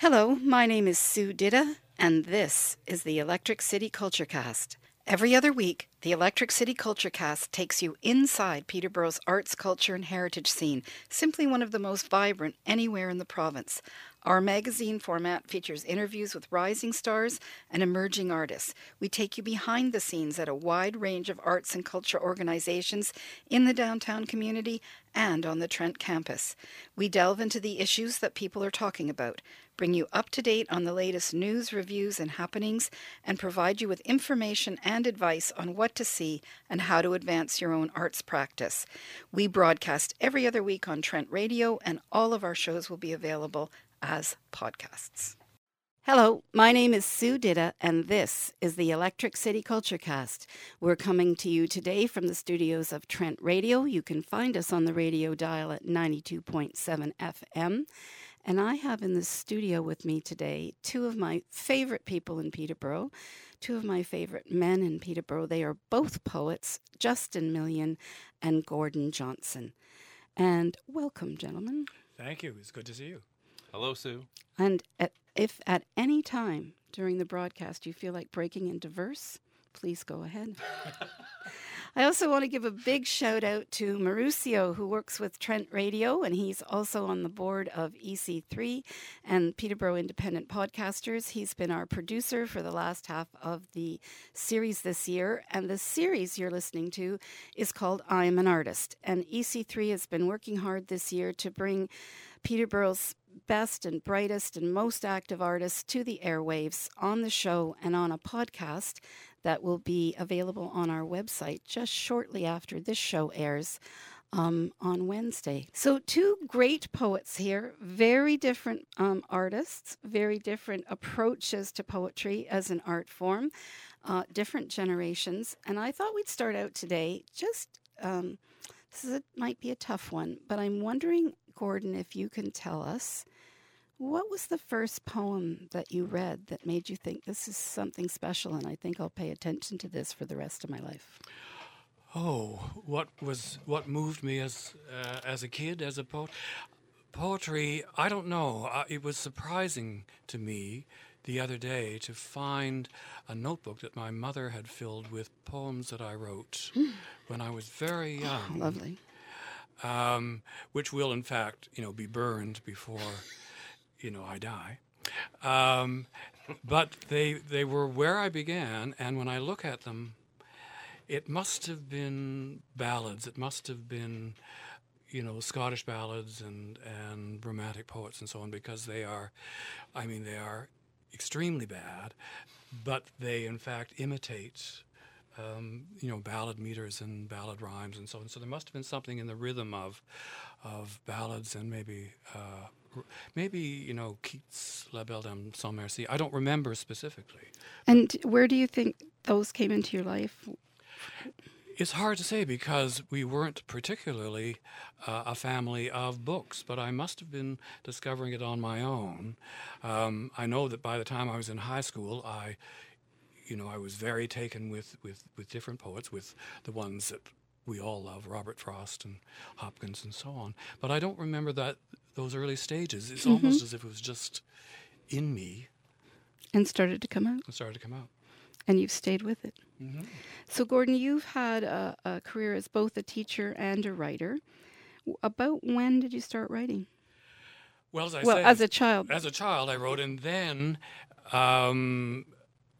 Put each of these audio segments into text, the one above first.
Hello, my name is Su Ditta, and this is the Electric City Culture Cast. Every other week, the Electric City Culture Cast takes you inside Peterborough's arts, culture, and heritage scene, simply one of the most vibrant anywhere in the province. Our magazine format features interviews with rising stars and emerging artists. We take you behind the scenes at a wide range of arts and culture organizations in the downtown community and on the Trent campus. We delve into the issues that people are talking about, bring you up to date on the latest news, reviews, and happenings, and provide you with information and advice on what to see and how to advance your own arts practice. We broadcast every other week on Trent Radio, and all of our shows will be available as podcasts. Hello, my name is Su Ditta, and this is the Electric City Culture Cast. We're coming to you today from the studios of Trent Radio. You can find us on the radio dial at 92.7 FM. And I have in the studio with me today two of my favorite people in Peterborough, two of my favorite men in Peterborough. They are both poets, Justin Million and Gordon Johnston. And welcome, gentlemen. Thank you. It's good to see you. Hello, Su. And at, if at any time during the broadcast you feel like breaking into verse, please go ahead. I also want to give a big shout out to Mauricio, who works with Trent Radio, and he's also on the board of EC3 and Peterborough Independent Podcasters. He's been our producer for the last half of the series this year, and the series you're listening to is called I'm an Artist. And EC3 has been working hard this year to bring Peterborough's best and brightest and most active artists to the airwaves on the show and on a podcast that will be available on our website just shortly after this show airs. Um, on Wednesday. So, two great poets here, very different um, artists, very different approaches to poetry as an art form, uh, different generations. And I thought we'd start out today just. Um, this is a, might be a tough one, but I'm wondering, Gordon, if you can tell us what was the first poem that you read that made you think this is something special and I think I'll pay attention to this for the rest of my life? Oh, what was what moved me as uh, as a kid, as a poet? Poetry, I don't know. Uh, it was surprising to me the other day to find a notebook that my mother had filled with poems that I wrote when I was very young. Oh, lovely. Um, which will, in fact, you know, be burned before you know, I die. Um, but they they were where I began, and when I look at them, it must have been ballads. It must have been, you know, Scottish ballads and and romantic poets and so on, because they are, I mean, they are extremely bad, but they in fact imitate. Um, you know, ballad meters and ballad rhymes and so on. So there must have been something in the rhythm of, of ballads and maybe uh, maybe you know Keats' La Belle Dame sans Merci. I don't remember specifically. And where do you think those came into your life? It's hard to say because we weren't particularly uh, a family of books, but I must have been discovering it on my own. Um, I know that by the time I was in high school, I, you know, I was very taken with, with, with different poets, with the ones that we all love, Robert Frost and Hopkins and so on. But I don't remember that those early stages. It's mm-hmm. almost as if it was just in me. And started to come out. And started to come out. And you've stayed with it. Mm-hmm. So, Gordon, you've had a, a, career as both a teacher and a writer. About when did you start writing? Well, as I well, said, as a child. As a child, I wrote, and then um,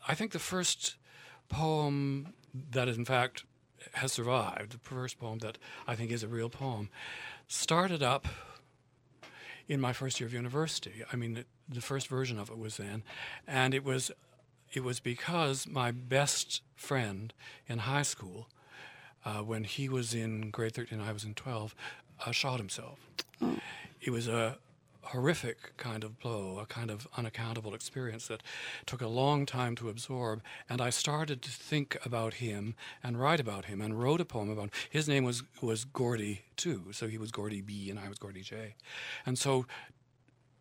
I think the first poem that, in fact, has survived, the first poem that I think is a real poem, started up in my first year of university. I mean, the, the first version of it was then, and it was it was because my best friend in high school, uh, when he was in grade 13, I was in 12, uh, shot himself. Oh. It was a horrific kind of blow, a kind of unaccountable experience that took a long time to absorb. And I started to think about him and write about him and wrote a poem about him. His name was, was Gordy, too. So he was Gordy B and I was Gordy J. And so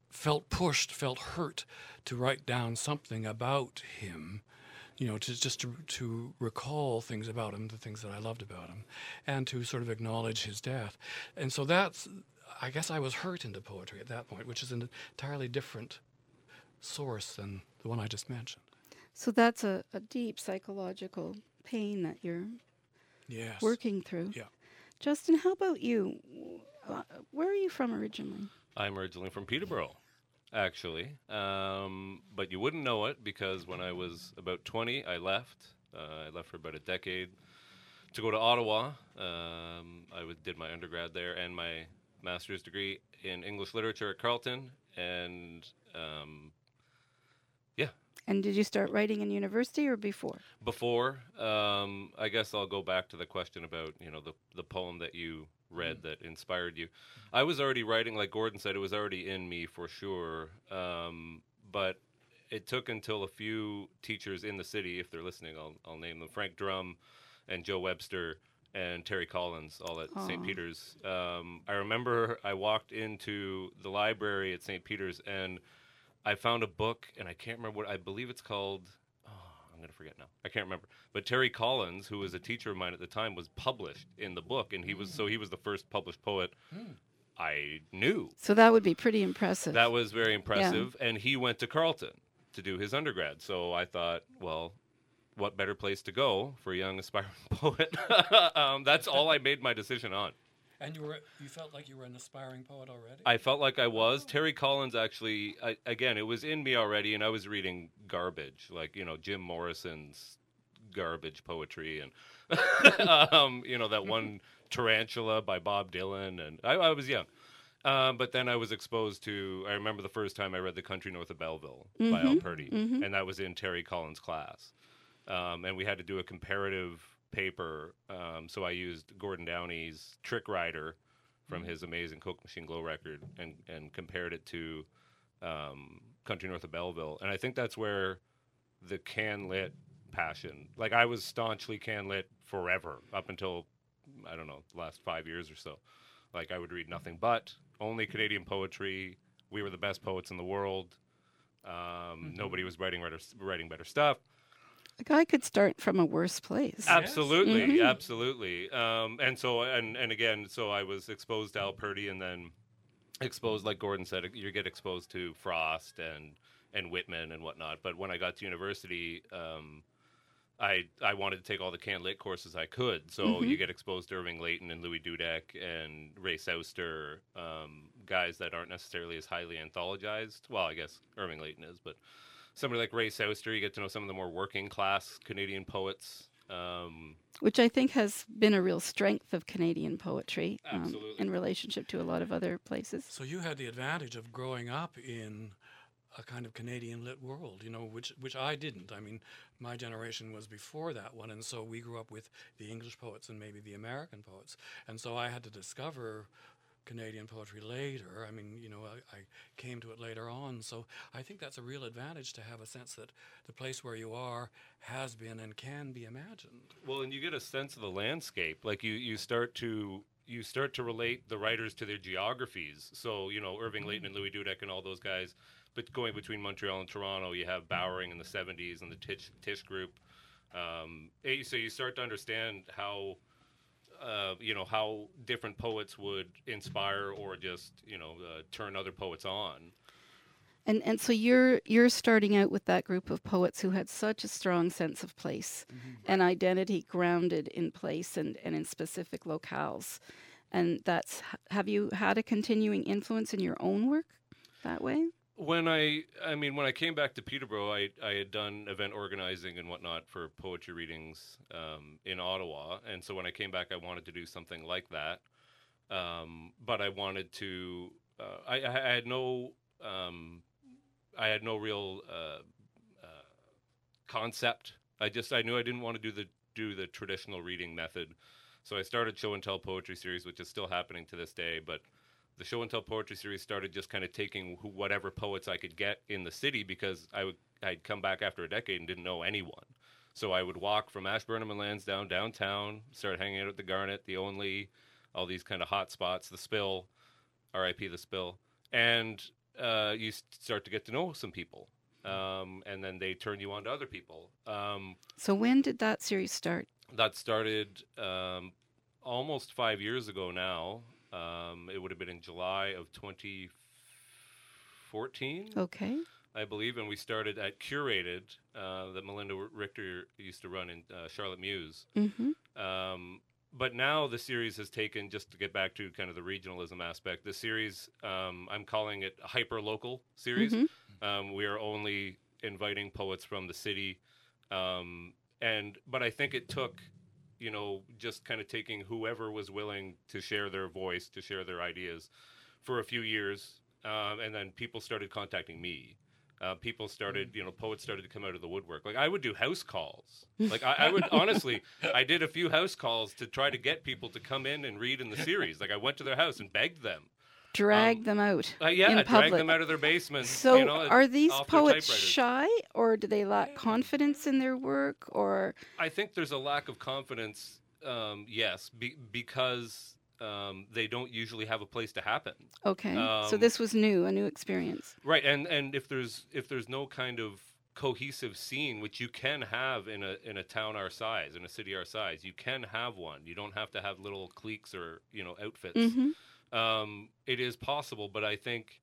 felt pushed, felt hurt to write down something about him you know, to just to, to recall things about him, the things that I loved about him, and to sort of acknowledge his death. And so that's I guess I was hurt into poetry at that point, which is an entirely different source than the one I just mentioned. So that's a, a deep psychological pain that you're Yes. working through. Yeah. Justin, how about you? Uh, where are you from originally? I'm originally from Peterborough, actually. Um, but you wouldn't know it because when I was about 20, I left. Uh, I left for about a decade to go to Ottawa. Um, I w- did my undergrad there and my master's degree in English literature at Carleton. And um, yeah, And did you start writing in university or before? before um, i guess i'll go back to the question about you know the, the poem that you read that inspired you i was already writing like gordon said it was already in me for sure um, but it took until a few teachers in the city if they're listening i'll, I'll name them frank drum and joe webster and terry collins all at st peter's um, i remember i walked into the library at st peter's and I found a book, and I can't remember what I believe it's called. Oh, I'm gonna forget now. I can't remember. But Terry Collins, who was a teacher of mine at the time, was published in the book, and he was so he was the first published poet I knew. So that would be pretty impressive. That was very impressive, and he went to Carleton to do his undergrad. So I thought, well, what better place to go for a young aspiring poet? um, that's all I made my decision on. And you were you felt like you were an aspiring poet already? I felt like I was. Terry Collins actually, I, again, it was in me already, and I was reading garbage, like, you know, Jim Morrison's garbage poetry and, um, you know, that one Tarantula by Bob Dylan. And I, I was young. Um, but then I was exposed to, I remember the first time I read The Country North of Belleville by Al Purdy, and that was in Terry Collins' class. Um, and we had to do a comparative paper. Um, so I used Gordon Downie's Trick Rider from his amazing Coke Machine Glow record and, and compared it to um, Country North of Belleville. And I think that's where the CanLit passion, like I was staunchly CanLit forever up until, I don't know, the last five years or so. Like I would read nothing but only Canadian poetry. We were the best poets in the world. Um, Nobody was writing writing better stuff. Like I could start from a worse place. Absolutely, Mhm. absolutely. Um, and so, and and again, so I was exposed to Al Purdy, and then exposed, like Gordon said, you get exposed to Frost and and Whitman and whatnot. But when I got to university, um, I I wanted to take all the CanLit courses I could. So you get exposed to Irving Layton and Louis Dudek and Ray Souster, um, guys that aren't necessarily as highly anthologized. Well, I guess Irving Layton is, but somebody like Ray Souster, you get to know some of the more working class Canadian poets. Um, Which I think has been a real strength of Canadian poetry um, in relationship to a lot of other places. So you had the advantage of growing up in a kind of Canadian lit world, you know, which which I didn't. I mean, my generation was before that one, and so we grew up with the English poets and maybe the American poets, and so I had to discover Canadian poetry later. I mean, you know, I, I came to it later on, so I think that's a real advantage to have a sense that the place where you are has been and can be imagined. Well, and you get a sense of the landscape. Like you, you start to you start to relate the writers to their geographies. So you know Irving Layton and Louis Dudek and all those guys. But going between Montreal and Toronto, you have Bowering in the '70s and the Tish, Tish Group. Um, eh, so you start to understand how. Uh, you know how different poets would inspire or just you know uh, turn other poets on. And and so you're you're starting out with that group of poets who had such a strong sense of place and identity grounded in place and, and in specific locales. And that's have you had a continuing influence in your own work that way? When I, I mean, when I came back to Peterborough, I, I had done event organizing and whatnot for poetry readings um, in Ottawa, and so when I came back, I wanted to do something like that. Um, but I wanted to, uh, I, I had no, um, I had no real uh, uh, concept. I just, I knew I didn't want to do the do the traditional reading method, so I started show and tell poetry series, which is still happening to this day, but the show and tell poetry series started just kind of taking who, whatever poets I could get in the city because I would I'd come back after a decade and didn't know anyone. So I would walk from Ashburnham and Lansdowne downtown, start hanging out at the Garnet, the Only, all these kind of hot spots, the Spill, R.I.P. the Spill, and uh, you start to get to know some people, um, and then they turn you on to other people. Um, So when did that series start? that started um, almost five years ago now. Um, it would have been in July of 2014. Okay. I believe, and we started at Curated uh, that Melinda Richter used to run in uh, Charlotte Mews. Mm-hmm. Um, but now the series has taken just to get back to kind of the regionalism aspect. The series, um, I'm calling it hyper local series. Mm-hmm. Um, we are only inviting poets from the city, um, and but I think it took, you know, just kind of taking whoever was willing to share their voice, to share their ideas, for a few years, um, and then people started contacting me. Uh, people started, you know, poets started to come out of the woodwork. Like I would do house calls. Like I, I would honestly, I did a few house calls to try to get people to come in and read in the series. Like I went to their house and begged them. Drag Um, them out. Uh, yeah, in drag public. them out of their basements. So, you know, are these poets shy, or do they lack confidence in their work, or I think there's a lack of confidence. Um, yes, be, because um, they don't usually have a place to happen. okay? so Um, this was new, a new experience. Right, and and if there's if there's no kind of cohesive scene, which you can have in a in a town our size, in a city our size, you can have one. You don't have to have little cliques or you know outfits. hmm Um, it is possible, but I think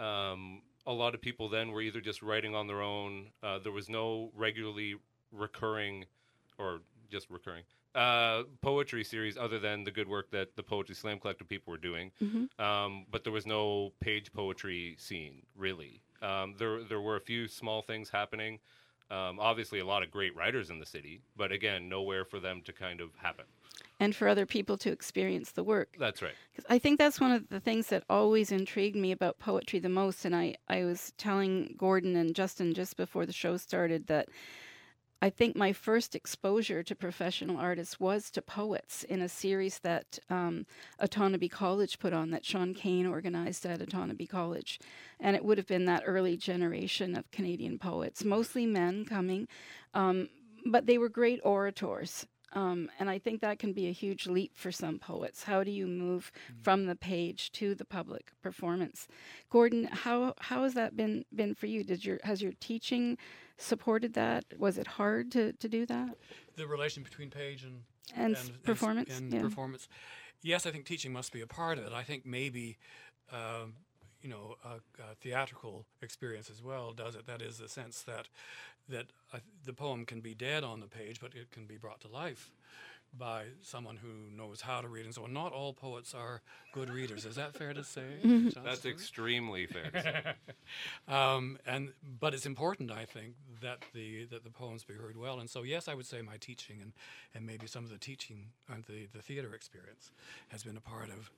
um, a lot of people then were either just writing on their own. Uh, there was no regularly recurring, or just recurring. Uh, poetry series other than the good work that the Poetry Slam Collective people were doing hmm um, but there was no page poetry scene really. Um, there there were a few small things happening. Um, obviously, a lot of great writers in the city, but again, nowhere for them to kind of happen. And for other people to experience the work. That's right. 'Cause I think that's one of the things that always intrigued me about poetry the most. And I, I was telling Gordon and Justin just before the show started that I think my first exposure to professional artists was to poets in a series that um, Otonabee College put on, that Sean Kane organized at Otonabee College. And it would have been that early generation of Canadian poets, mostly men coming, um, but they were great orators. Um, and I think that can be a huge leap for some poets. How do you move from the page to the public performance? Gordon, how how has that been been for you? Did your has your teaching supported that? Was it hard to, to do that? The relation between page and And, s- performance? and yeah. performance. Yes, I think teaching must be a part of it. I think maybe, um, you know, a, a theatrical experience as well does it. That is the sense that that uh, the poem can be dead on the page, but it can be brought to life by someone who knows how to read and so on. Not all poets are good readers. Is that fair to say? Mhm. That's Chancellor? extremely fair. To say. um, and but it's important, I think, that the that the poems be heard well. And so, yes, I would say my teaching and, and maybe some of the teaching and the, the theater experience has been a part of.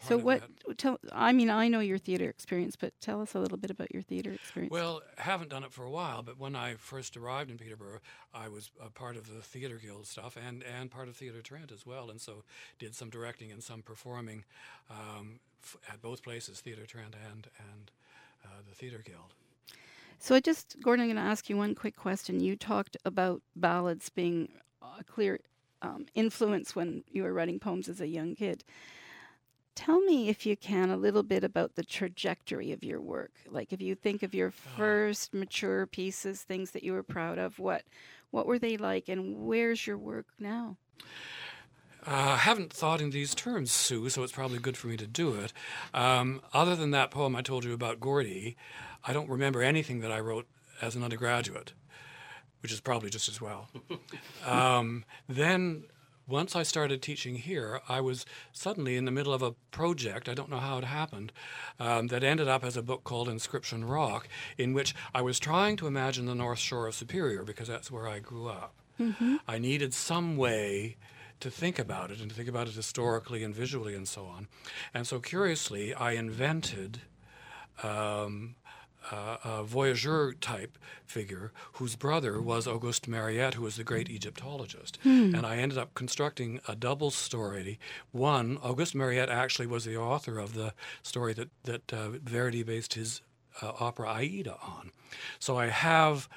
So what tell I mean I know your theater experience, but tell us a little bit about your theater experience. Well, haven't done it for a while, but when I first arrived in Peterborough, I was a part of the Theatre Guild stuff and, and part of Theatre Trent as well, and so did some directing and some performing um, f- at both places, Theatre Trent and and uh, the Theatre Guild. So I just, Gordon, I'm going to ask you one quick question. You talked about ballads being a clear um, influence when you were writing poems as a young kid. Tell me, if you can, a little bit about the trajectory of your work. Like, if you think of your first mature pieces, things that you were proud of, what, what were they like, and where's your work now? Uh, I haven't thought in these terms, Su, so it's probably good for me to do it. Um, other than that poem I told you about Gordy, I don't remember anything that I wrote as an undergraduate, which is probably just as well. um, then, once I started teaching here, I was suddenly in the middle of a project, I don't know how it happened, um, that ended up as a book called Inscription Rock, in which I was trying to imagine the North Shore of Superior because that's where I grew up. I needed some way to think about it and to think about it historically and visually and so on. And so, curiously, I invented um, uh, a voyageur type figure whose brother was Auguste Mariette, who was the great Egyptologist. And I ended up constructing a double story. One, Auguste Mariette actually was the author of the story that, that uh, Verdi based his uh, opera Aida on. So I have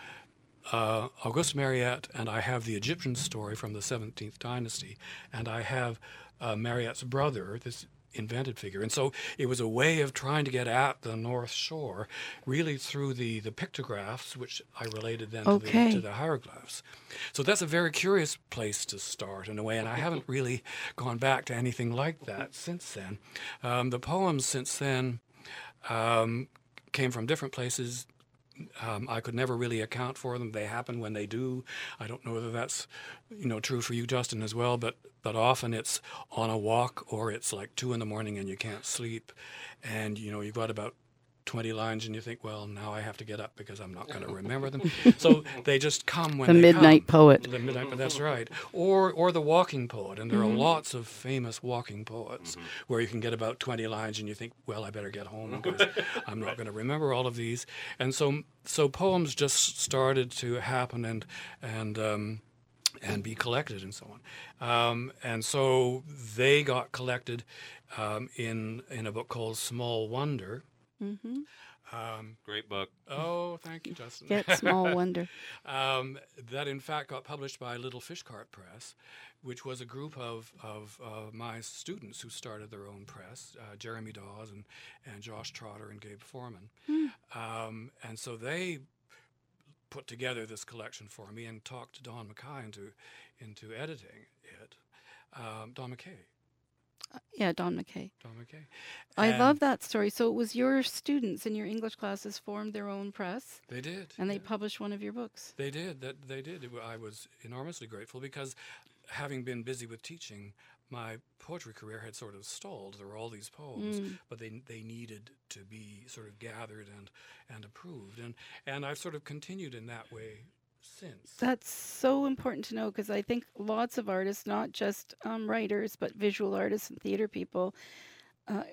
uh, Auguste Mariette, and I have the Egyptian story from the 17th dynasty, and I have uh, Mariette's brother, this invented figure. And so it was a way of trying to get at the North Shore, really through the, the pictographs, which I related then to, the, to the hieroglyphs. So that's a very curious place to start in a way, and I haven't really gone back to anything like that since then. Um, the poems since then um, came from different places, um, I could never really account for them. They happen when they do. I don't know whether that's you know true for you, Justin, as well. But but often it's on a walk or it's like two in the morning and you can't sleep, and you know you've got about 20 lines and you think, well, now I have to get up because I'm not going to remember them. so they just come when the they midnight come. poet. The midnight, that's right. Or or the walking poet, and there are lots of famous walking poets where you can get about 20 lines and you think, well, I better get home because I'm not going to remember all of these. And so so poems just started to happen and and um, and be collected and so on. Um, and so they got collected um, in in a book called Small Wonder. Hmm Um, Great book. oh, thank you, Justin. Get small wonder. um, that in fact got published by Little Fishcart Press, which was a group of, of uh, my students who started their own press, uh, Jeremy Dodds and, and Josh Trotter and Gabe Foreman. Um, and so they put together this collection for me and talked Don McKay into, into editing it. Um, Don McKay. Yeah, Don McKay. Don McKay. I And love that story. So it was your students in your English classes formed their own press They did. and they yeah. published one of your books. They did. That they did. I was enormously grateful because, having been busy with teaching, my poetry career had sort of stalled. There were all these poems, Mm. but they they needed to be sort of gathered and and approved, and and I've sort of continued in that way since. That's so important to know because I think lots of artists, not just um, writers, but visual artists and theater people, uh,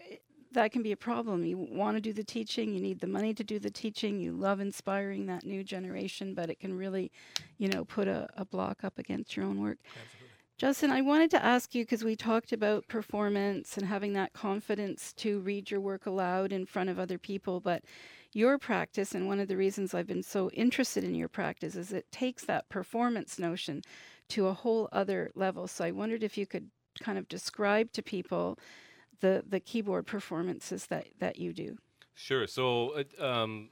that can be a problem. You want to do the teaching, you need the money to do the teaching, you love inspiring that new generation, but it can really, you know, put a, a block up against your own work. Absolutely. Justin, I wanted to ask you because we talked about performance and having that confidence to read your work aloud in front of other people, but your practice, and one of the reasons I've been so interested in your practice, is it takes that performance notion to a whole other level. So I wondered if you could kind of describe to people the the keyboard performances that that you do. Sure. So, um,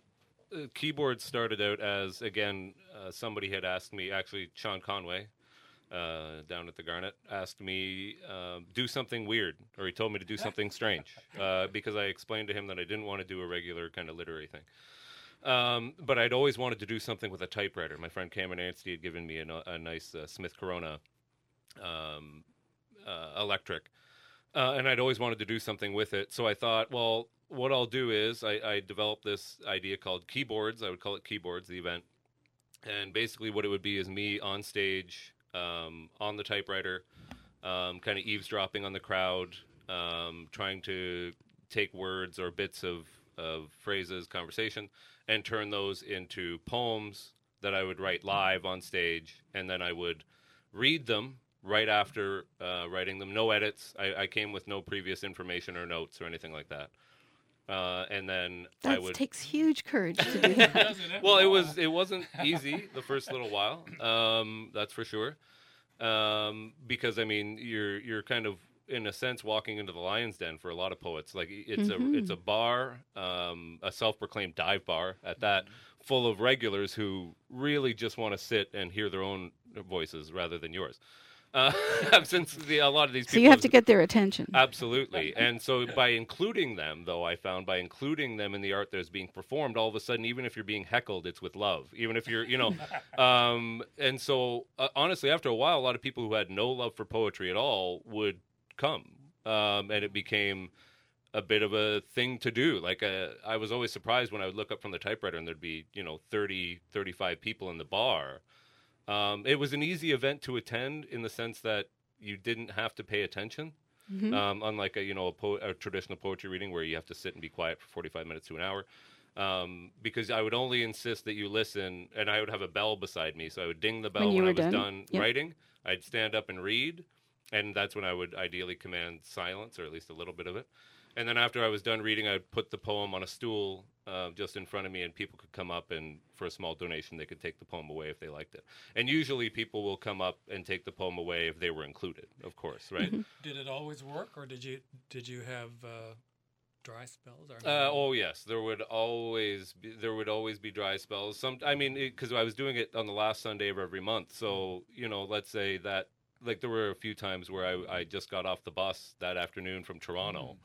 keyboard started out as again uh, somebody had asked me. Actually, Sean Conway uh, down at the Garnet asked me um, do something weird, or he told me to do something strange uh, because I explained to him that I didn't want to do a regular kind of literary thing. Um, but I'd always wanted to do something with a typewriter. My friend Cameron Anstee had given me a, no- a nice uh, Smith Corona um, uh, electric, uh, and I'd always wanted to do something with it. So I thought, well, what I'll do is I, I developed this idea called keyboards. I would call it keyboards, the event, and basically what it would be is me on stage um, on the typewriter, um, kind of eavesdropping on the crowd, um, trying to take words or bits of of phrases, conversation, and turn those into poems that I would write live on stage, and then I would read them right after uh, writing them. No edits. I, I came with no previous information or notes or anything like that. Uh, and then I That would. takes huge courage to do that. well, it was it wasn't easy the first little while. Um, that's for sure. Um, because I mean, you're you're kind of in a sense walking into the lion's den for a lot of poets. Like it's a it's a bar, um, a self-proclaimed dive bar at that, full of regulars who really just want to sit and hear their own voices rather than yours. Uh, since the, a lot of these people so you have have- to get their attention. Absolutely. And so by including them, though, I found by including them in the art that is being performed, all of a sudden, even if you're being heckled, it's with love. Even if you're, you know, um, and so uh, honestly, after a while, a lot of people who had no love for poetry at all would come, um, and it became a bit of a thing to do. Like uh, I was always surprised when I would look up from the typewriter and there'd be, you know, 30, 35 people in the bar. Um, it was an easy event to attend in the sense that you didn't have to pay attention. Mhm. Um, unlike a you know a, po- a traditional poetry reading where you have to sit and be quiet for 45 minutes to an hour. Um, because I would only insist that you listen, and I would have a bell beside me, so I would ding the bell When when, I was done? done Yep. writing. I'd stand up and read, and that's when I would ideally command silence, or at least a little bit of it. And then after I was done reading, I'd put the poem on a stool uh, just in front of me, and people could come up and, for a small donation, they could take the poem away if they liked it. And usually, people will come up and take the poem away if they were included, of course, right? Did it always work, or did you did you have uh, dry spells? Or Uh, oh yes, there would always be, there would always be dry spells. Some, I mean, because I was doing it on the last Sunday of every month. So you know, let's say that like there were a few times where I, I just got off the bus that afternoon from Toronto,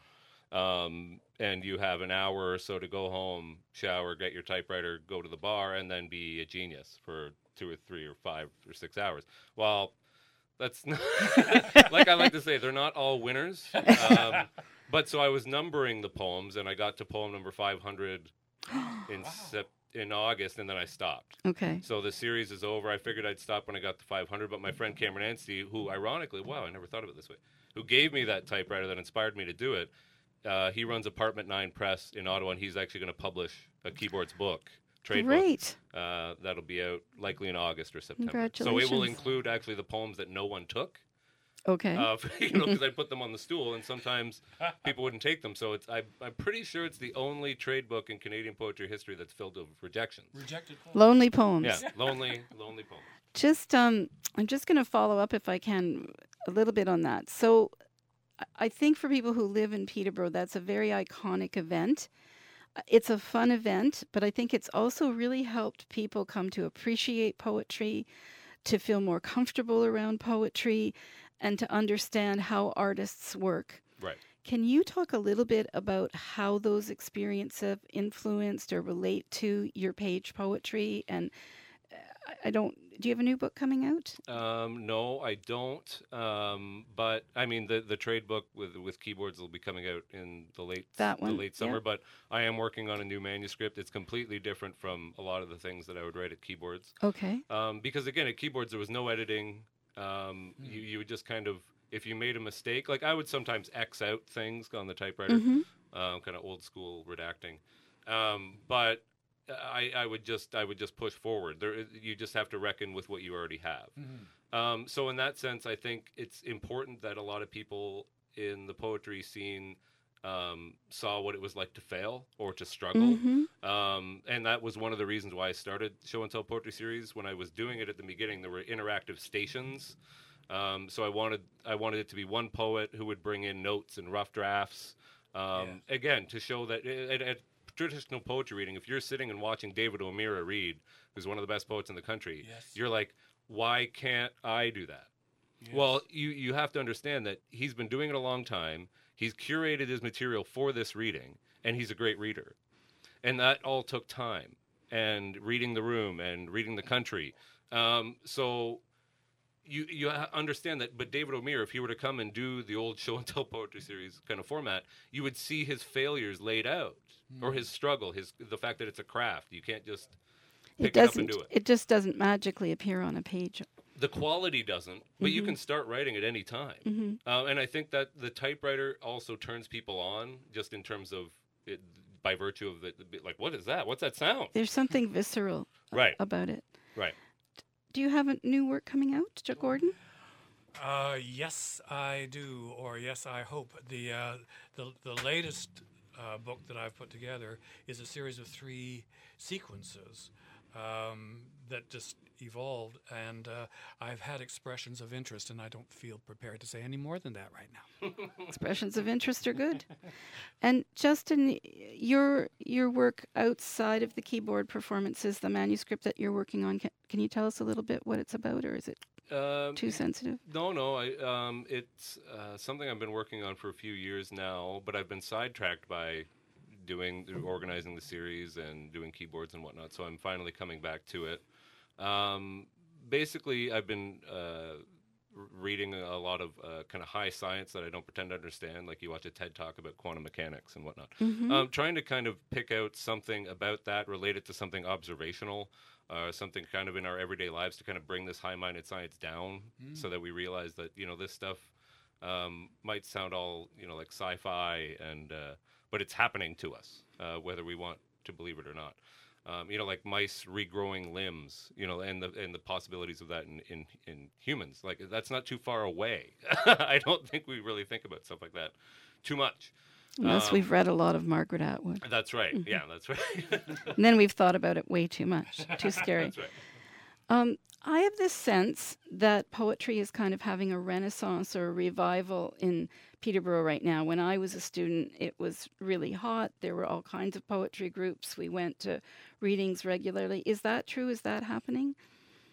um, and you have an hour or so to go home, shower, get your typewriter, go to the bar, and then be a genius for two or three or five or six hours. Well, that's not like I like to say, they're not all winners. Um, but so I was numbering the poems, and I got to poem number 500 in sep- in August, and then I stopped. Okay. So the series is over. I figured I'd stop when I got to 500, but my friend Cameron Anstee, who ironically, wow, I never thought of it this way, who gave me that typewriter that inspired me to do it, uh, he runs Apartment 9 Press in Ottawa, and he's actually going to publish a keyboards book, trade book. Great. Uh, that'll be out likely in August or September. So it will include actually the poems that no one took, Okay. uh, you know, because I put them on the stool, and sometimes people wouldn't take them. So it's I, I'm pretty sure it's the only trade book in Canadian poetry history that's filled with rejections. Rejected poem. Lonely poems. Yeah, lonely, lonely poems. Just um I'm just going to follow up if I can a little bit on that. So I- think for people who live in Peterborough that's a very iconic event. Uh, It's a fun event, but I think it's also really helped people come to appreciate poetry, to feel more comfortable around poetry, and to understand how artists work. Right. Can you talk a little bit about how those experiences have influenced or relate to your page poetry? And uh, I don't. Do you have a new book coming out? Um, no, I don't. Um, but I mean, the the trade book with with keyboards will be coming out in the late That one, the late summer. yeah. But I am working on a new manuscript. It's completely different from a lot of the things that I would write at keyboards. Okay. Um, because again, at keyboards there was no editing. Um, Hmm. you you would just kind of if you made a mistake, like I would sometimes X out things on the typewriter, Mhm. um, kind of old school redacting. Um, but I, I would just I would just push forward. There, you just have to reckon with what you already have. Um, so in that sense, I think it's important that a lot of people in the poetry scene um, saw what it was like to fail or to struggle. Mhm. Um, and that was one of the reasons why I started Show and Tell Poetry Series. When I was doing it at the beginning, there were interactive stations. Um, so I wanted I wanted it to be one poet who would bring in notes and rough drafts. Um, Again, to show that at, at traditional poetry reading, if you're sitting and watching David O'Meara read, who's one of the best poets in the country, Yes. you're like, why can't I do that? Well, you you have to understand that he's been doing it a long time. He's curated his material for this reading, and he's a great reader. And that all took time, and reading the room and reading the country. Um, so you you understand that. But David O'Meara, if he were to come and do the old show and tell poetry series kind of format, you would see his failures laid out, or his struggle, his the fact that it's a craft. You can't just It pick it up doesn't. and do it It just doesn't magically appear on a page. the quality doesn't, but you can start writing at any time. Uh, and I think that the typewriter also turns people on, just in terms of it, by virtue of the the- like, what is that? What's that sound? There's something visceral Right, about it. right. Do you have a new work coming out, Joe Gordon? Uh, yes, I do, or yes, I hope. The uh, the the latest uh, book that I've put together is a series of three sequences um, that just evolved, and uh, I've had expressions of interest, and I don't feel prepared to say any more than that right now. Expressions of interest are good. And Justin, your your work outside of the keyboard performances, the manuscript that you're working on, can, can you tell us a little bit what it's about, or is it Um, too sensitive? no, no. I, um, it's uh, something I've been working on for a few years now, but I've been sidetracked by doing organizing the series and doing keyboards and whatnot. So I'm finally coming back to it. Um, basically, I've been uh, reading a lot of uh, kind of high science that I don't pretend to understand. Like you watch a TED talk about quantum mechanics and whatnot. Um, trying to kind of pick out something about that related to something observational, uh, something kind of in our everyday lives to kind of bring this high-minded science down, so that we realize that you know this stuff um, might sound all you know like sci-fi and uh, but it's happening to us uh, whether we want to believe it or not. Um, you know, like mice regrowing limbs, you know, and the and the possibilities of that in in, in humans. Like that's not too far away. I don't think we really think about stuff like that too much. Unless Um, we've read a lot of Margaret Atwood. That's right. Yeah, that's right. And then we've thought about it way too much. Too scary. that's right. Um, I have this sense that poetry is kind of having a renaissance or a revival in Peterborough right now. When I was a student, it was really hot. There were all kinds of poetry groups. We went to readings regularly. Is that true? Is that happening?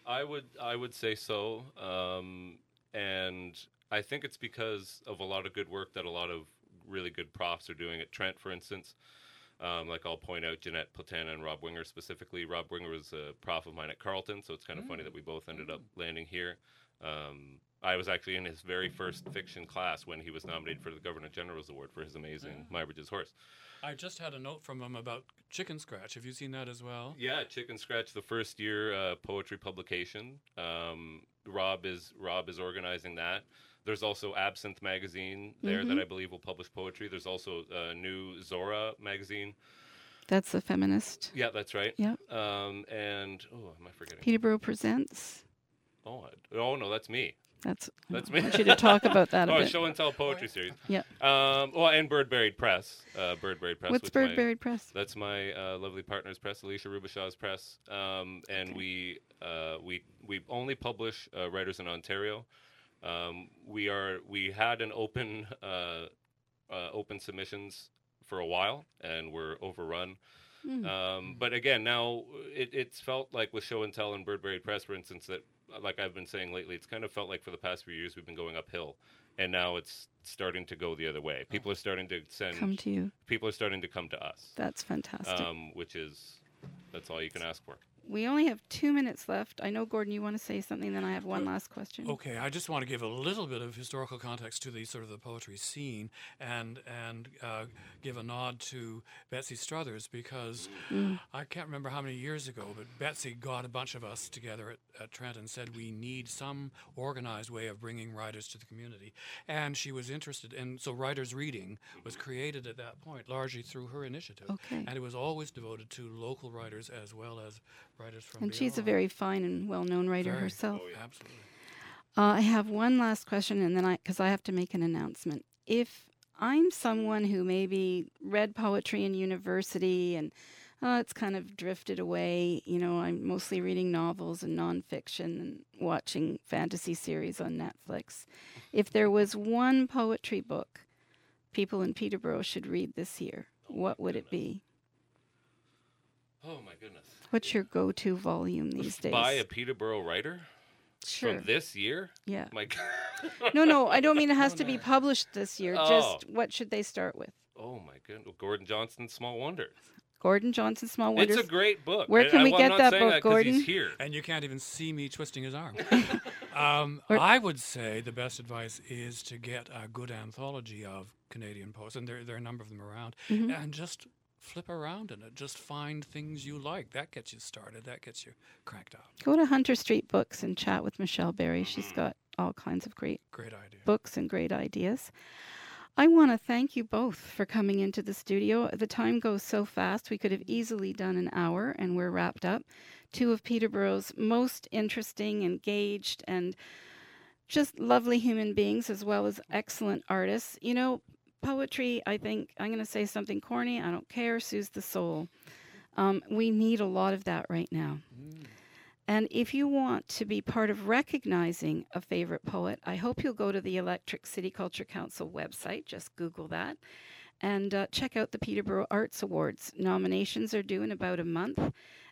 I would I would say so, um, and I think it's because of a lot of good work that a lot of really good profs are doing at Trent, for instance. Um, like I'll point out Jeanette Platana and Rob Winger specifically. Rob Winger was a prof of mine at Carleton, so it's kind of funny that we both ended up landing here. Um, I was actually in his very first fiction class when he was nominated for the Governor General's Award for his amazing Muybridge's Horse. I just had a note from him about Chicken Scratch. Have you seen that as well? Yeah, Chicken Scratch, the first year uh, poetry publication. Um, Rob is Rob is organizing that. There's also Absinthe magazine there that I believe will publish poetry. There's also a new Zora magazine. That's the feminist. Yeah, that's right. Yeah. Um, and oh, am I forgetting? Peterborough Presents. Oh, I- oh no, that's me. That's. That's I me. want you to talk about that a oh, bit. show and tell poetry series. Yeah. Um, well, and Bird Buried Press. Uh, Bird Buried Press. What's Bird my- Buried Press? That's my uh, lovely partner's press, Elisha Rubacha's press, um, and Okay. we uh, we we only publish uh, writers in Ontario. Um, we are we had an open uh, uh, open submissions for a while, and we're overrun. Hmm. Um, but again, now it, it's felt like with Show and Tell and Bird Buried Press, for instance, that like I've been saying lately, it's kind of felt like for the past few years we've been going uphill, and now it's starting to go the other way. People are starting to send. Come to you. people are starting to come to us That's fantastic. um, which is that's all you can ask for. We only have two minutes left. I know, Gordon, you want to say something, then I have one last question. Okay, I just want to give a little bit of historical context to the sort of the poetry scene, and and uh, give a nod to Betsy Struthers because I can't remember how many years ago, but Betsy got a bunch of us together at, at Trent and said we need some organized way of bringing writers to the community, and she was interested, and so Writers Reading was created at that point largely through her initiative, Okay. and it was always devoted to local writers as well as writers from and she's a very fine and well-known writer Very. herself. absolutely. Uh, I have one last question, and then I, because I have to make an announcement. If I'm someone who maybe read poetry in university and uh, it's kind of drifted away, you know, I'm mostly reading novels and nonfiction and watching fantasy series on Netflix. If there was one poetry book people in Peterborough should read this year, what would it be? Oh my goodness! What's your go-to volume these days? By a Peterborough writer sure. from this year. yeah. My God. No, no, I don't mean it has to be published this year. Oh. Just what should they start with? oh my goodness! Gordon Johnston's Small Wonder. Gordon Johnston, Small Wonders. It's a great book. Where can I- we I'm get not that book, that 'cause Gordon? He's here. And you can't even see me twisting his arm. um, Or- I would say the best advice is to get a good anthology of Canadian poets, and there, there are a number of them around, Mm-hmm. and just flip around in it. Just find things you like. That gets you started. That gets you cranked out. Go to Hunter Street Books and chat with Michelle Berry. She's got all kinds of great Great idea. books and great ideas. I want to thank you both for coming into the studio. The time goes so fast. We could have easily done an hour and we're wrapped up. Two of Peterborough's most interesting, engaged, and just lovely human beings, as well as excellent artists. You know, poetry, I think, I'm going to say something corny. I don't care, soothes the soul. Um, we need a lot of that right now. And if you want to be part of recognizing a favorite poet, I hope you'll go to the Electric City Culture Council website. Just Google that and uh, check out the Peterborough Arts Awards. Nominations are due in about a month,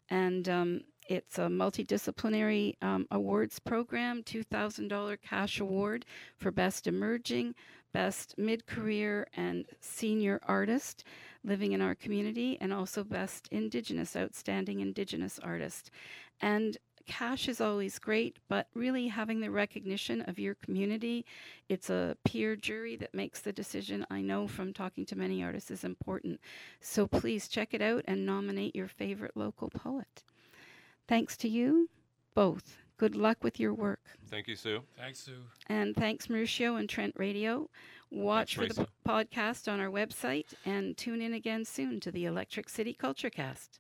and um, it's a multidisciplinary um, awards program $2,000 cash award for Best Emerging, Best Mid Career, and Senior Artist living in our community, and also Best Indigenous, Outstanding Indigenous Artist. And cash is always great, but really having the recognition of your community, it's a peer jury that makes the decision. I know from talking to many artists is important. So please check it out and nominate your favorite local poet. Thanks to you both. Good luck with your work. Thank you, Su. Thanks, Su. And thanks, Mauricio and Trent Radio. Watch Thanks, for the p- podcast on our website and tune in again soon to the Electric City Culture Cast.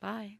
Bye.